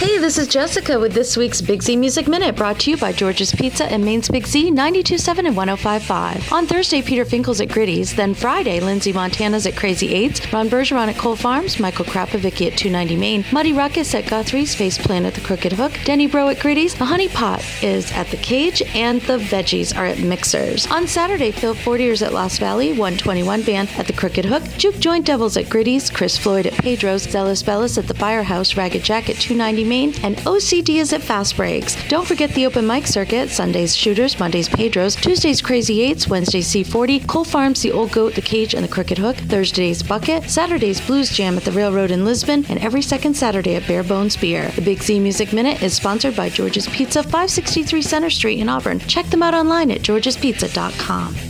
Hey, this is Jessica with this week's Big Z Music Minute brought to you by George's Pizza and Maine's Big Z 927 and 1055. On Thursday, Peter Finkel's at Gritty's. Then Friday, Lindsay Montana's at Crazy Eights, Ron Bergeron at Cole Farms, Michael Krapovicki at 290 Main, Muddy Ruckus at Guthrie's, Face Plant at the Crooked Hook, Denny Bro at Gritty's, The Honey Pot is at the Cage, and the Veggies are at Mixers. On Saturday, Phil Fortier's at Lost Valley, 121 Band at the Crooked Hook, Juke Joint Devils at Gritty's, Chris Floyd at Pedro's, Zealous Bellis at the Firehouse, Ragged Jack at 290 And OCD is at Fast Breaks. Don't forget the open mic circuit, Sundays Shooters, Mondays Pedro's, Tuesdays Crazy Eights, Wednesdays C40, Cole Farms, The Old Goat, The Cage, and The Crooked Hook, Thursdays Bucket, Saturdays Blues Jam at the Railroad in Lisbon, and every second Saturday at Bare Bones Beer. The Big Z Music Minute is sponsored by George's Pizza, 563 Center Street in Auburn. Check them out online at georgespizza.com.